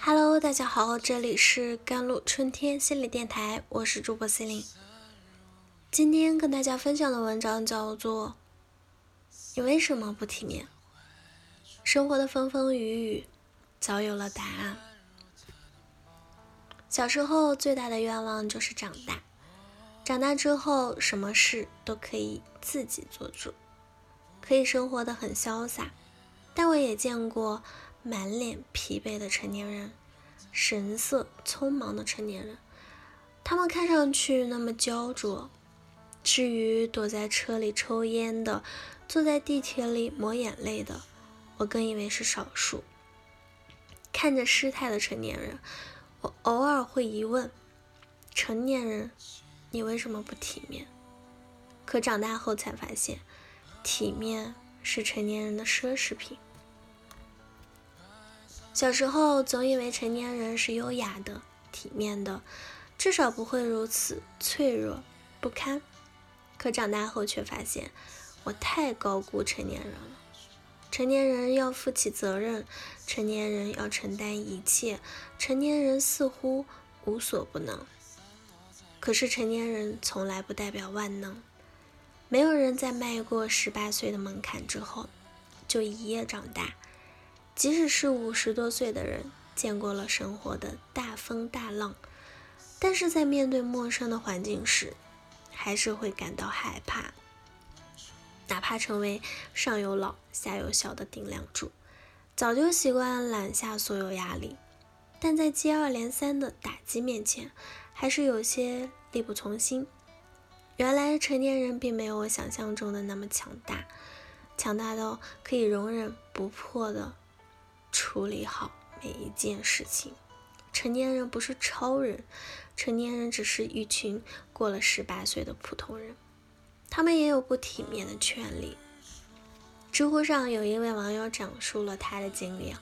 Hello，大家好，这里是甘露春天心理电台，我是主播 C 琳。今天跟大家分享的文章叫做《你为什么不体面》。生活的风风雨雨，早有了答案。小时候最大的愿望就是长大，长大之后什么事都可以自己做主，可以生活的很潇洒。但我也见过。满脸疲惫的成年人，神色匆忙的成年人，他们看上去那么焦灼。至于躲在车里抽烟的，坐在地铁里抹眼泪的，我更以为是少数。看着失态的成年人，我偶尔会疑问：成年人，你为什么不体面？可长大后才发现，体面是成年人的奢侈品。小时候总以为成年人是优雅的、体面的，至少不会如此脆弱不堪。可长大后却发现，我太高估成年人了。成年人要负起责任，成年人要承担一切，成年人似乎无所不能。可是成年人从来不代表万能，没有人在迈过十八岁的门槛之后就一夜长大。即使是五十多岁的人，见过了生活的大风大浪，但是在面对陌生的环境时，还是会感到害怕。哪怕成为上有老下有小的顶梁柱，早就习惯揽下所有压力，但在接二连三的打击面前，还是有些力不从心。原来成年人并没有我想象中的那么强大，强大到可以容忍不破的。处理好每一件事情。成年人不是超人，成年人只是一群过了十八岁的普通人，他们也有不体面的权利。知乎上有一位网友讲述了他的经历啊，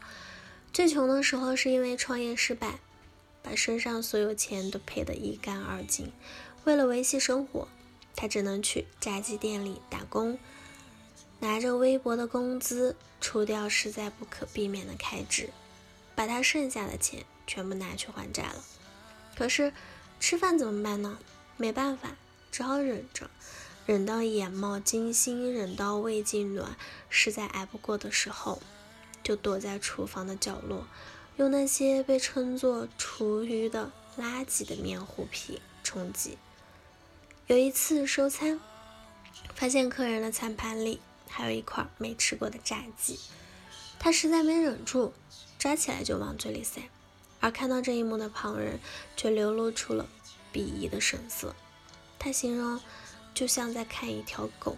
最穷的时候是因为创业失败，把身上所有钱都赔得一干二净，为了维系生活，他只能去炸鸡店里打工。拿着微薄的工资，除掉实在不可避免的开支，把他剩下的钱全部拿去还债了。可是吃饭怎么办呢？没办法，只好忍着，忍到眼冒金星，忍到胃痉挛，实在挨不过的时候，就躲在厨房的角落，用那些被称作厨余的垃圾的面糊皮充饥。有一次收餐，发现客人的餐盘里。还有一块没吃过的炸鸡，他实在没忍住，抓起来就往嘴里塞。而看到这一幕的旁人却流露出了鄙夷的神色。他形容就像在看一条狗。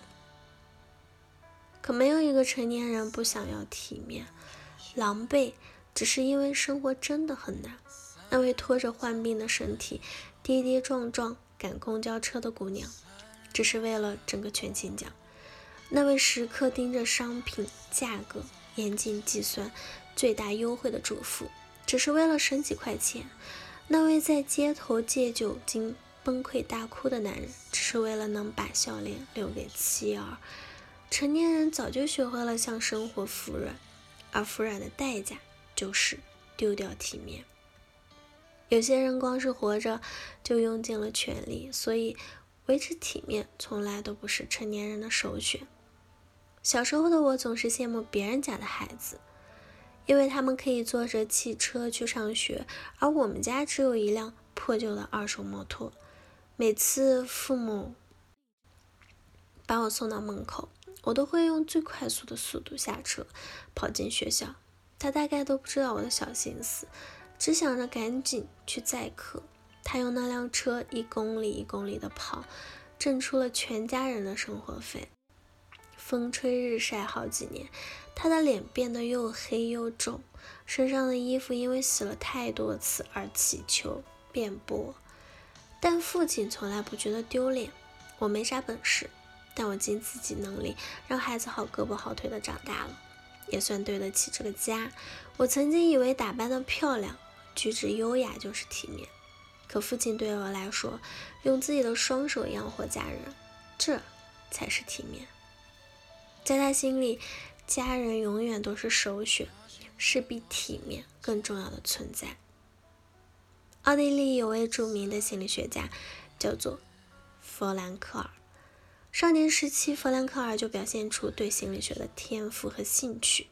可没有一个成年人不想要体面，狼狈只是因为生活真的很难。那位拖着患病的身体跌跌撞撞赶公交车的姑娘，只是为了整个全勤奖。那位时刻盯着商品价格、严谨计算最大优惠的主妇，只是为了省几块钱；那位在街头借酒精崩溃大哭的男人，只是为了能把笑脸留给妻儿。成年人早就学会了向生活服软，而服软的代价就是丢掉体面。有些人光是活着就用尽了全力，所以维持体面从来都不是成年人的首选。小时候的我总是羡慕别人家的孩子，因为他们可以坐着汽车去上学，而我们家只有一辆破旧的二手摩托。每次父母把我送到门口，我都会用最快速的速度下车，跑进学校。他大概都不知道我的小心思，只想着赶紧去载客。他用那辆车一公里一公里的跑，挣出了全家人的生活费。风吹日晒好几年，他的脸变得又黑又肿，身上的衣服因为洗了太多次而起球变薄。但父亲从来不觉得丢脸。我没啥本事，但我尽自己能力让孩子好胳膊好腿的长大了，也算对得起这个家。我曾经以为打扮的漂亮、举止优雅就是体面，可父亲对我来说，用自己的双手养活家人，这才是体面。在他心里，家人永远都是首选，是比体面更重要的存在。奥地利有位著名的心理学家，叫做弗兰克尔。少年时期，弗兰克尔就表现出对心理学的天赋和兴趣。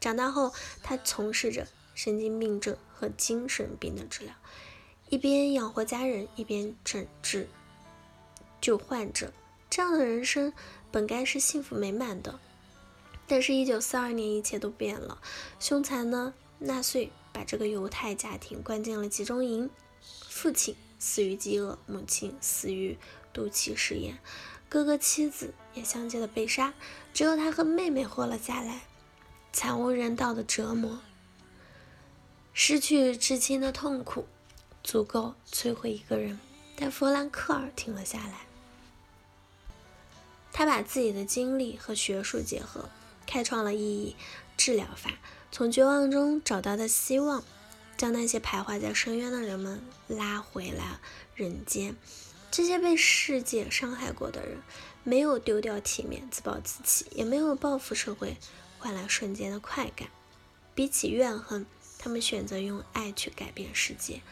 长大后，他从事着神经病症和精神病的治疗，一边养活家人，一边诊治救患者。这样的人生本该是幸福美满的。但是，一九四二年，一切都变了。凶残呢纳粹把这个犹太家庭关进了集中营，父亲死于饥饿，母亲死于毒气实验。哥哥、妻子也相继的被杀，只有他和妹妹活了下来。惨无人道的折磨，失去至亲的痛苦，足够摧毁一个人。但弗兰克尔停了下来，他把自己的经历和学术结合，开创了意义治疗法，从绝望中找到的希望，将那些徘徊在深渊的人们拉回来人间。这些被世界伤害过的人，没有丢掉体面自暴自弃，也没有报复社会换来瞬间的快感。比起怨恨，他们选择用爱去改变世界。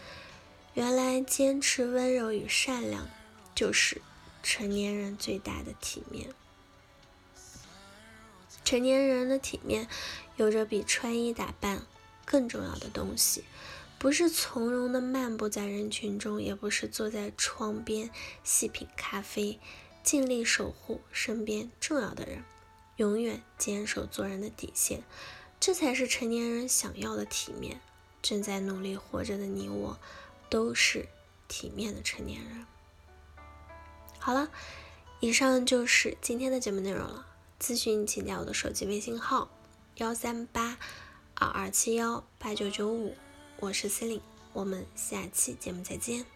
原来坚持温柔与善良，就是成年人最大的体面。成年人的体面，有着比穿衣打扮更重要的东西。不是从容的漫步在人群中，也不是坐在窗边细品咖啡，尽力守护身边重要的人，永远坚守做人的底线，这才是成年人想要的体面。正在努力活着的你我，都是体面的成年人。好了，以上就是今天的节目内容了。咨询请加我的手机微信号：幺三八二二七幺八九九五。我是 c e l i n e 我们下期节目再见。